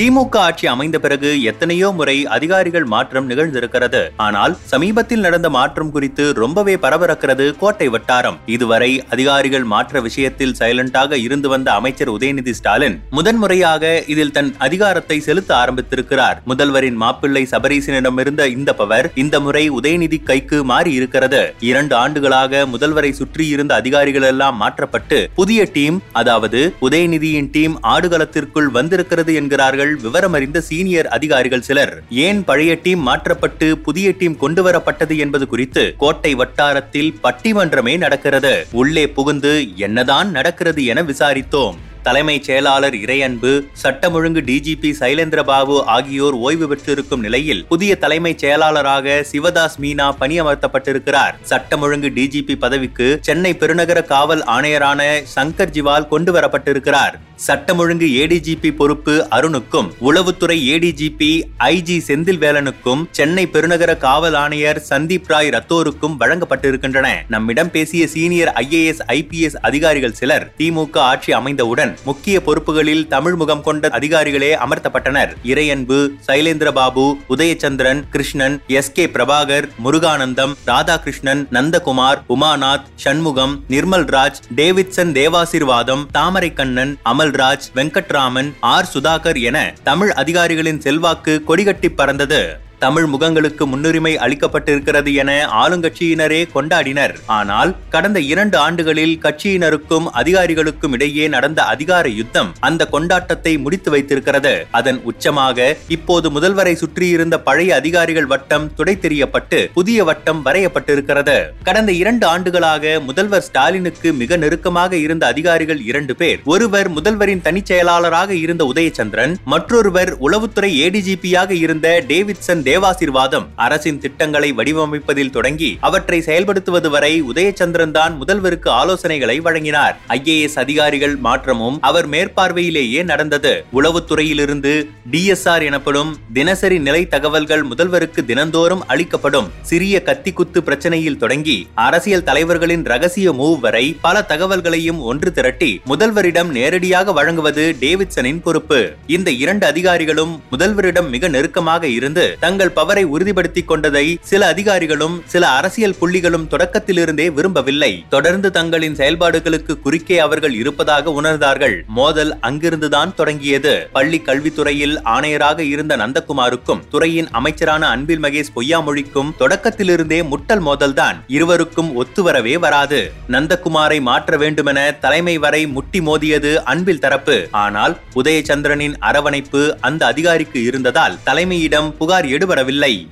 திமுக ஆட்சி அமைந்த பிறகு எத்தனையோ முறை அதிகாரிகள் மாற்றம் நிகழ்ந்திருக்கிறது. ஆனால் சமீபத்தில் நடந்த மாற்றம் குறித்து ரொம்பவே பரபரக்கிறது கோட்டை வட்டாரம். இதுவரை அதிகாரிகள் மாற்ற விஷயத்தில் சைலண்டாக இருந்து வந்த அமைச்சர் உதயநிதி ஸ்டாலின் முதன்முறையாக இதில் தன் அதிகாரத்தை செலுத்த ஆரம்பித்திருக்கிறார். முதல்வரின் மாப்பிள்ளை சபரீசனிடமிருந்த இந்த பவர் இந்த முறை உதயநிதி கைக்கு மாறி இருக்கிறது. இரண்டு ஆண்டுகளாக முதல்வரை சுற்றியிருந்த அதிகாரிகள் எல்லாம் மாற்றப்பட்டு புதிய டீம் அதாவது உதயநிதியின் டீம் ஆடுகளத்திற்குள் வந்திருக்கிறது என்கிறார்கள் விவரமறிந்த சீனியர் அதிகாரிகள் சிலர் ஏன் பழைய டீம் மாற்றப்பட்டு புதிய டீம் கொண்டு வரப்பட்டது என்பது குறித்து கோட்டை வட்டாரத்தில் பட்டிமன்றமே நடக்கிறது. உள்ளே புகுந்து என்னதான் நடக்கிறது என விசாரித்தோம். தலைமைச் செயலாளர் இறையன்பு சட்டம் ஒழுங்கு டிஜிபி சைலேந்திரபாபு ஆகியோர் ஓய்வு பெற்றிருக்கும் நிலையில் புதிய தலைமைச் செயலாளராக சிவதாஸ் மீனா பணியமர்த்தப்பட்டிருக்கிறார். சட்டம் ஒழுங்கு டிஜிபி பதவிக்கு சென்னை பெருநகர காவல் ஆணையரான சங்கர் ஜிவால் கொண்டு வரப்பட்டிருக்கிறார் சட்டம் ஒழுங்கு ஏடிஜிபி பொறுப்பு அருணுக்கும் உளவுத்துறை ஏடிஜிபி ஐஜி செந்தில்வேலனுக்கும் சென்னை பெருநகர காவல் ஆணையர் சந்தீப் ராய் ரத்தோருக்கும் வழங்கப்பட்டிருக்கின்றன. நம்மிடம் பேசிய சீனியர் ஐஏஎஸ் ஐபிஎஸ் அதிகாரிகள் சிலர் திமுக ஆட்சி அமைந்தவுடன் முக்கிய பொறுப்புகளில் தமிழ் முகம் கொண்ட அதிகாரிகளே அமர்த்தப்பட்டனர். Iraianbu Sylendra Babu Udhayachandran Krishnan S K Prabhakar Muruganandam Radhakrishnan Nandakumar Umanath Shanmugam Nirmalraj Davidson Devasirvatham Thamaraikannan Raj Venkatraman R. Sudhakar என தமிழ் அதிகாரிகளின் செல்வாக்கு கொடிகட்டி பறந்தது. தமிழ் முகங்களுக்கு முன்னுரிமை அளிக்கப்பட்டிருக்கிறது என ஆளுங்கட்சியினரே கொண்டாடினர். ஆனால் கடந்த இரண்டு ஆண்டுகளில் கட்சியினருக்கும் அதிகாரிகளுக்கும் இடையே நடந்த அதிகார யுத்தம் அந்த கொண்டாட்டத்தை முடித்து வைத்திருக்கிறது. அதன் உச்சமாக இப்போது முதல்வரை சுற்றியிருந்த பழைய அதிகாரிகள் வட்டம் துடை தெரியப்பட்டு புதிய வட்டம் வரையப்பட்டிருக்கிறது. கடந்த இரண்டு ஆண்டுகளாக முதல்வர் ஸ்டாலினுக்கு மிக நெருக்கமாக இருந்த அதிகாரிகள் இரண்டு பேர் ஒருவர் முதல்வரின் தனிச் செயலாளராக இருந்த உதயச்சந்திரன் மற்றொருவர் உளவுத்துறை ஏடிஜிபியாக இருந்த டேவிட்சன் தேவாசிர்வாதம் அரசின் திட்டங்களை வடிவமைப்பதில் தொடங்கி அவற்றை செயல்படுத்துவது வரை உதயச்சந்திரன் தான் முதல்வருக்கு ஆலோசனைகளை வழங்கினார். ஐஏஎஸ் அதிகாரிகள் மாற்றமும் அவர் மேற்பார்வையிலேயே நடந்தது. உளவுத்துறையிலிருந்து டிஎஸ்ஆர் எனப்படும் தினசரி நிலை தகவல்கள் முதல்வருக்கு தினந்தோறும் அளிக்கப்படும். சிறிய கத்திக்குத்து பிரச்சனையில் தொடங்கி அரசியல் தலைவர்களின் ரகசிய மூவ் வரை பல தகவல்களையும் ஒன்று திரட்டி முதல்வரிடம் நேரடியாக வழங்குவது டேவிட்சனின் பொறுப்பு. இந்த இரண்டு அதிகாரிகளும் முதல்வரிடம் மிக நெருக்கமாக இருந்து தங்கள் பவரை உறுதிப்படுத்திக் கொண்டதை சில அதிகாரிகளும் சில அரசியல் புள்ளிகளும் தொடக்கத்திலிருந்தே விரும்பவில்லை. தொடர்ந்து தங்களின் செயல்பாடுகளுக்கு குறுக்கே அவர்கள் இருப்பதாக உணர்ந்தார்கள். மோதல் அங்கிருந்துதான் தொடங்கியது. பள்ளி கல்வித்துறையில் ஆணையராக இருந்த நந்தகுமாருக்கும் துறையின் அமைச்சரான அன்பில் மகேஷ் பொய்யாமொழிக்கும் தொடக்கத்திலிருந்தே முட்டல் மோதல்தான். இருவருக்கும் ஒத்துவரவே வராது. நந்தகுமாரை மாற்ற வேண்டுமென தலைமை வரை முட்டி மோதியது அன்பில் தரப்பு. ஆனால் உதயச்சந்திரனின் அரவணைப்பு அந்த அதிகாரிக்கு இருந்ததால் தலைமையிடம் புகார் எடுபடவில்லை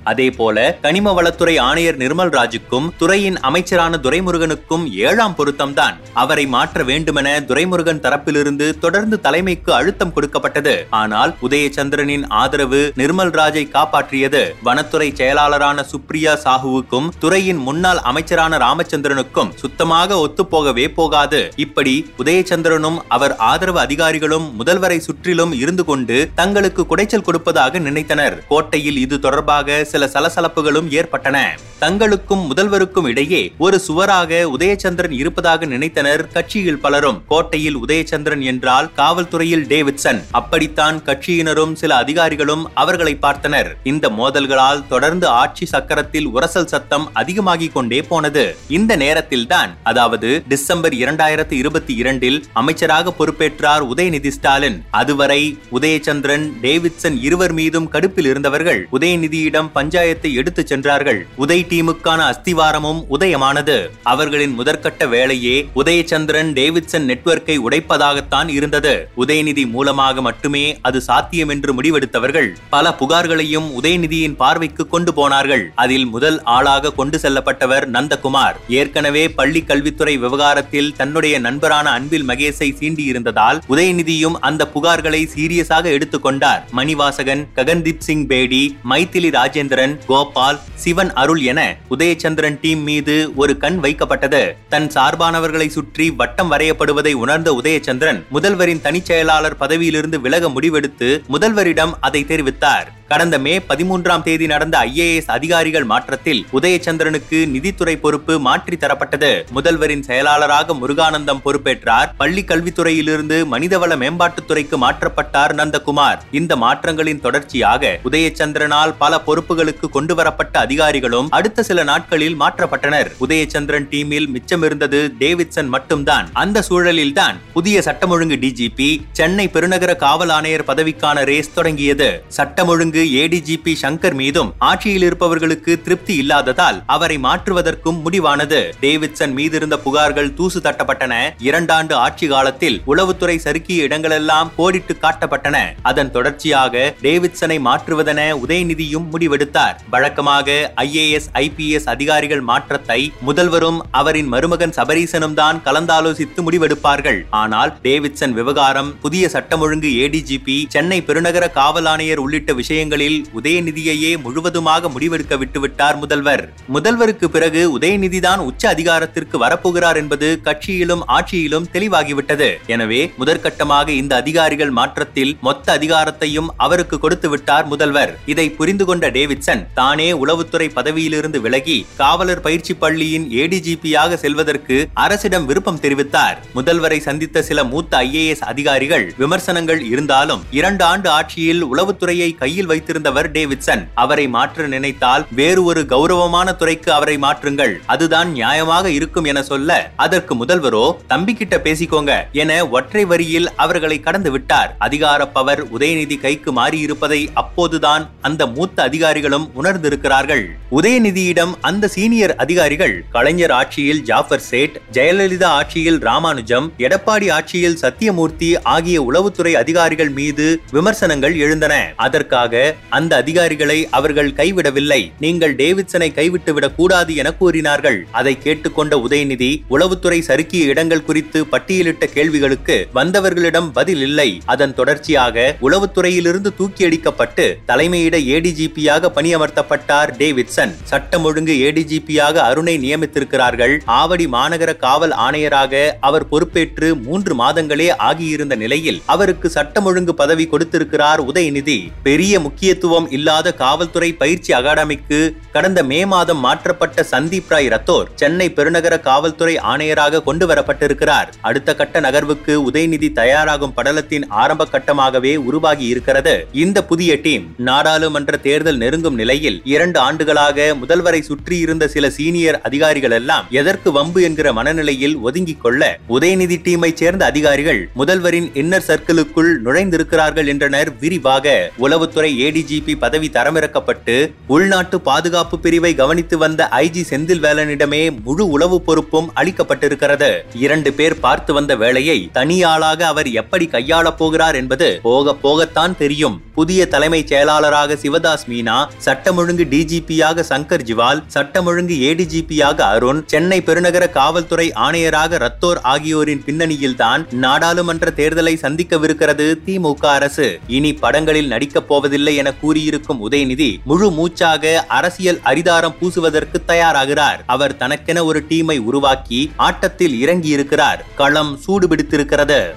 அதே போல கனிம வளத்துறை ஆணையர் நிர்மல் ராஜுக்கும் துறையின் அமைச்சரான துரைமுருகனுக்கும் ஏழாம் பொருத்தம்தான். அவரை மாற்ற வேண்டுமென துரைமுருகன் தரப்பிலிருந்து தொடர்ந்து தலைமைக்கு அழுத்தம் கொடுக்கப்பட்டது. ஆனால் உதயச்சந்திரனின் ஆதரவு நிர்மல் ராஜை காப்பாற்றியது. வனத்துறை செயலாளரான சுப்ரியா சாஹுவுக்கும் துறையின் முன்னாள் அமைச்சரான ராமச்சந்திரனுக்கும் சுத்தமாக ஒத்துப்போகவே போகாது. இப்படி உதயச்சந்திரனும் அவர் ஆதரவு அதிகாரிகளும் முதல்வரை சுற்றிலும் இருந்து கொண்டு தங்களுக்கு குடைச்சல் கொடுப்பதாக நினைத்தனர். கோட்டையில் இது தொடர்பாக சில சலசலப்புகளும் ஏற்பட்டன. தங்களுக்கும் முதல்வருக்கும் இடையே ஒரு சுவராக உதயச்சந்திரன் இருப்பதாக நினைத்தனர் கட்சியில் பலரும். கோட்டையில் உதயச்சந்திரன் என்றால் காவல்துறையில் டேவிட்சன். அப்படித்தான் கட்சியினரும் சில அதிகாரிகளும் அவர்களை பார்த்தனர். இந்த மோதல்களால் தொடர்ந்து ஆட்சி சக்கரத்தில் உரசல் சத்தம் அதிகமாகிக் கொண்டே போனது. இந்த நேரத்தில் தான் அதாவது டிசம்பர் இரண்டாயிரத்தி இருபத்தி இரண்டில் அமைச்சராக பொறுப்பேற்றார் உதயநிதி ஸ்டாலின். அதுவரை உதயச்சந்திரன் டேவிட்சன் இருவர் மீதும் கடுப்பில் இருந்தவர்கள் உதய உதயநிதியிடம் பஞ்சாயத்தை எடுத்துச் சென்றார்கள். உதய் டீமுக்கான அஸ்திவாரமும் உதயமானது. அவர்களின் முதற்கட்ட வேலையே உதயச்சந்திரன் டேவிட்சன் நெட்வொர்க்கை உடைப்பதாகத்தான் இருந்தது. உதயநிதி மூலமாக மட்டுமே அது சாத்தியம் என்று முடிவெடுத்தவர்கள் பல புகார்களையும் உதயநிதியின் பார்வைக்கு கொண்டு போனார்கள். அதில் முதல் ஆளாக கொண்டு செல்லப்பட்டவர் நந்தகுமார். ஏற்கனவே பள்ளி கல்வித்துறை விவகாரத்தில் தன்னுடைய நண்பரான அன்பில் மகேஷை சீண்டியிருந்ததால் உதயநிதியும் அந்த புகார்களை சீரியஸாக எடுத்துக்கொண்டார் மணிவாசகன் ககன்தீப் சிங் பேடி மைதிலி ராஜேந்திரன் கோபால் சிவன் அருள் என உதயச்சந்திரன் டீம் மீது ஒரு கண் வைக்கப்பட்டது. தன் சார்பானவர்களை சுற்றி வட்டம் வரையப்படுவதை உணர்ந்த உதயச்சந்திரன் முதல்வரின் தனிச் செயலாளர் பதவியிலிருந்து விலக முடிவெடுத்து முதல்வரிடம் அதை தெரிவித்தார். கடந்த மே பதிமூன்றாம் தேதி நடந்த ஐஏஎஸ் அதிகாரிகள் மாற்றத்தில் உதயச்சந்திரனுக்கு நிதித்துறை பொறுப்பு மாற்றி தரப்பட்டது. முதல்வரின் செயலாளராக முருகானந்தம் பொறுப்பேற்றார். பள்ளி கல்வித்துறையிலிருந்து மனிதவள மேம்பாட்டுத்துறைக்கு மாற்றப்பட்டார் நந்தகுமார். இந்த மாற்றங்களின் தொடர்ச்சியாக உதயச்சந்திரனால் பல பொறுப்புகளுக்கு கொண்டு வரப்பட்ட அதிகாரிகளும் அடுத்த சில நாட்களில் மாற்றப்பட்டனர். உதயச்சந்திரன் டீமில் மிச்சமிருந்தது டேவிட்சன் மட்டும்தான். அந்த சூழலில்தான் புதிய சட்டம் ஒழுங்கு டிஜிபி சென்னை பெருநகர காவல் ஆணையர் பதவிக்கான ரேஸ் தொடங்கியது. சட்டம் ஒழுங்கு பிறகு ஏடிஜிபி சங்கர் மீதும் ஆட்சியில் இருப்பவர்களுக்கு திருப்தி இல்லாததால் அவரை மாற்றுவதற்கும் முடிவானது. டேவிட்சன் மீதிருந்த புகார்கள் தூசு தட்டப்பட்டன. இரண்டாண்டு ஆட்சி காலத்தில் உளவுத்துறை சறுக்கிய இடங்களெல்லாம் கோடிட்டு காட்டப்பட்டன. அதன் தொடர்ச்சியாக டேவிட்சனை மாற்றுவதென உதயநிதியும் முடிவெடுத்தார். வழக்கமாக ஐஏஎஸ் ஐபிஎஸ் அதிகாரிகள் மாற்றத்தை முதல்வரும் அவரின் மருமகன் சபரீசனும் தான் கலந்தாலோசித்து முடிவெடுப்பார்கள். ஆனால் டேவிட்சன் விவகாரம் புதிய சட்டம் ஒழுங்கு ஏடிஜிபி சென்னை பெருநகர காவல் ஆணையர் உள்ளிட்ட விஷயங்கள் விஷயங்களில் உதயநிதியையே முழுவதுமாக முடிவெடுக்க விட்டுவிட்டார் முதல்வர். முதல்வருக்கு பிறகு உதயநிதிதான் உச்ச அதிகாரத்திற்கு வரப்போகிறார் என்பது கட்சியிலும் ஆட்சியிலும் தெளிவாகிவிட்டது. எனவே முதற்கட்டமாக இந்த அதிகாரிகள் மாற்றத்தில் மொத்த அதிகாரத்தையும் அவருக்கு கொடுத்து விட்டார் முதல்வர். இதை புரிந்து கொண்ட டேவிட்சன் தானே உளவுத்துறை பதவியிலிருந்து விலகி காவலர் பயிற்சி பள்ளியின் ஏடிஜிபியாக செல்வதற்கு அரசிடம் விருப்பம் தெரிவித்தார். முதல்வரை சந்தித்த சில மூத்த ஐஏஎஸ் அதிகாரிகள் விமர்சனங்கள் இருந்தாலும் இரண்டு ஆண்டு ஆட்சியில் உளவுத்துறையை கையில் வை வைத்திருந்தவர் டேவிட்சன். அவரை மாற்ற நினைத்தால் வேறு ஒரு கௌரவமான துறைக்கு அவரை மாற்றுங்கள். அதுதான் நியாயமாக இருக்கும் என சொல்ல அதற்கு முதல்வரோ தம்பி கிட்ட பேசிக்கோங்க என ஒற்றை வரியில் அவர்களை கடந்து விட்டார். அதிகார பவர் உதயநிதி கைக்கு மாறியிருப்பதை அப்போதுதான் அந்த மூத்த அதிகாரிகளும் உணர்ந்திருக்கிறார்கள். உதயநிதியிடம் அந்த சீனியர் அதிகாரிகள் கலைஞர் ஆட்சியில் ஜாஃபர் சேட் ஜெயலலிதா ஆட்சியில் ராமானுஜம் எடப்பாடி ஆட்சியில் சத்தியமூர்த்தி ஆகிய உளவுத்துறை அதிகாரிகள் மீது விமர்சனங்கள் எழுந்தன. அதற்காக அந்த அதிகாரிகளை அவர்கள் கைவிடவில்லை. நீங்கள் டேவிட்சனை கைவிட்டு விடக் கூடாது என கூறினார்கள். அதை கேட்டுக்கொண்ட உதயநிதி உளவுத்துறை சறுக்கிய இடங்கள் குறித்து பட்டியலிட்ட கேள்விகளுக்கு வந்தவர்களிடம் பதில் இல்லை. அதன் தொடர்ச்சியாக உளவுத்துறையிலிருந்து தூக்கியடிக்கப்பட்டு தலைமையிட ஏடிஜிபியாக பணியமர்த்தப்பட்டார் டேவிட்சன். சட்டம் ஒழுங்கு ஏடிஜிபியாக அருணை நியமித்திருக்கிறார்கள். ஆவடி மாநகர காவல் ஆணையராக அவர் பொறுப்பேற்று மூன்று மாதங்களே ஆகியிருந்த நிலையில் அவருக்கு சட்டம் ஒழுங்கு பதவி கொடுத்திருக்கிறார் உதயநிதி. பெரிய முக்கியத்துவம் இல்லாத காவல்துறை பயிற்சி அகாடமிக்கு கடந்த மே மாதம் மாற்றப்பட்ட சந்தீப் ராய் ரத்தோர் சென்னை பெருநகர காவல்துறை ஆணையராக கொண்டு வரப்பட்டிருக்கிறார். அடுத்த கட்ட நகர்வுக்கு உதயநிதி தயாராகும் படலத்தின் ஆரம்ப கட்டமாகவே உருவாகி இருக்கிறது. இந்த புதிய டீம் நாடாளுமன்ற தேர்தல் நெருங்கும் நிலையில் இரண்டு ஆண்டுகளாக முதல்வரை சுற்றியிருந்த சில சீனியர் அதிகாரிகள் எல்லாம் எதற்கு வம்பு என்கிற மனநிலையில் ஒதுங்கிக் கொள்ள உதயநிதி டீமை சேர்ந்த அதிகாரிகள் முதல்வரின் இன்னர் சர்க்கிளுக்குள் நுழைந்திருக்கிறார்கள் என்றனர். விரிவாக உளவுத்துறை ஏடிஜிபி பதவி தரமிறக்கப்பட்டு உள்நாட்டு பாதுகாப்பு பிரிவை கவனித்து வந்த ஐஜி செந்தில் வேலனிடமே முழு உளவு பொறுப்பும் அளிக்கப்பட்டிருக்கிறது. இரண்டு பேர் பார்த்து வந்த வேலையை தனியாளாக அவர் எப்படி கையாளப் போகிறார் என்பது போக போகத்தான் தெரியும். புதிய தலைமைச் செயலாளராக சிவதாஸ் மீனா சட்டம் ஒழுங்கு டிஜிபியாக சங்கர் ஜிவால் சட்டம் ஒழுங்கு ஏடிஜிபியாக அருண் சென்னை பெருநகர காவல்துறை ஆணையராக ரத்தோர் ஆகியோரின் பின்னணியில் தான் நாடாளுமன்ற தேர்தலை சந்திக்கவிருக்கிறது திமுக அரசு. இனி படங்களில் நடிக்கப் போவதில்லை. என கூறியிருக்கும் உதயநிதி முழு மூச்சாக அரசியல் அரிதாரம் பூசுவதற்கு தயாராகிறார். அவர் தனக்கென ஒரு டீமை உருவாக்கி ஆட்டத்தில் இறங்கியிருக்கிறார். களம் சூடுபிடித்திருக்கிறது.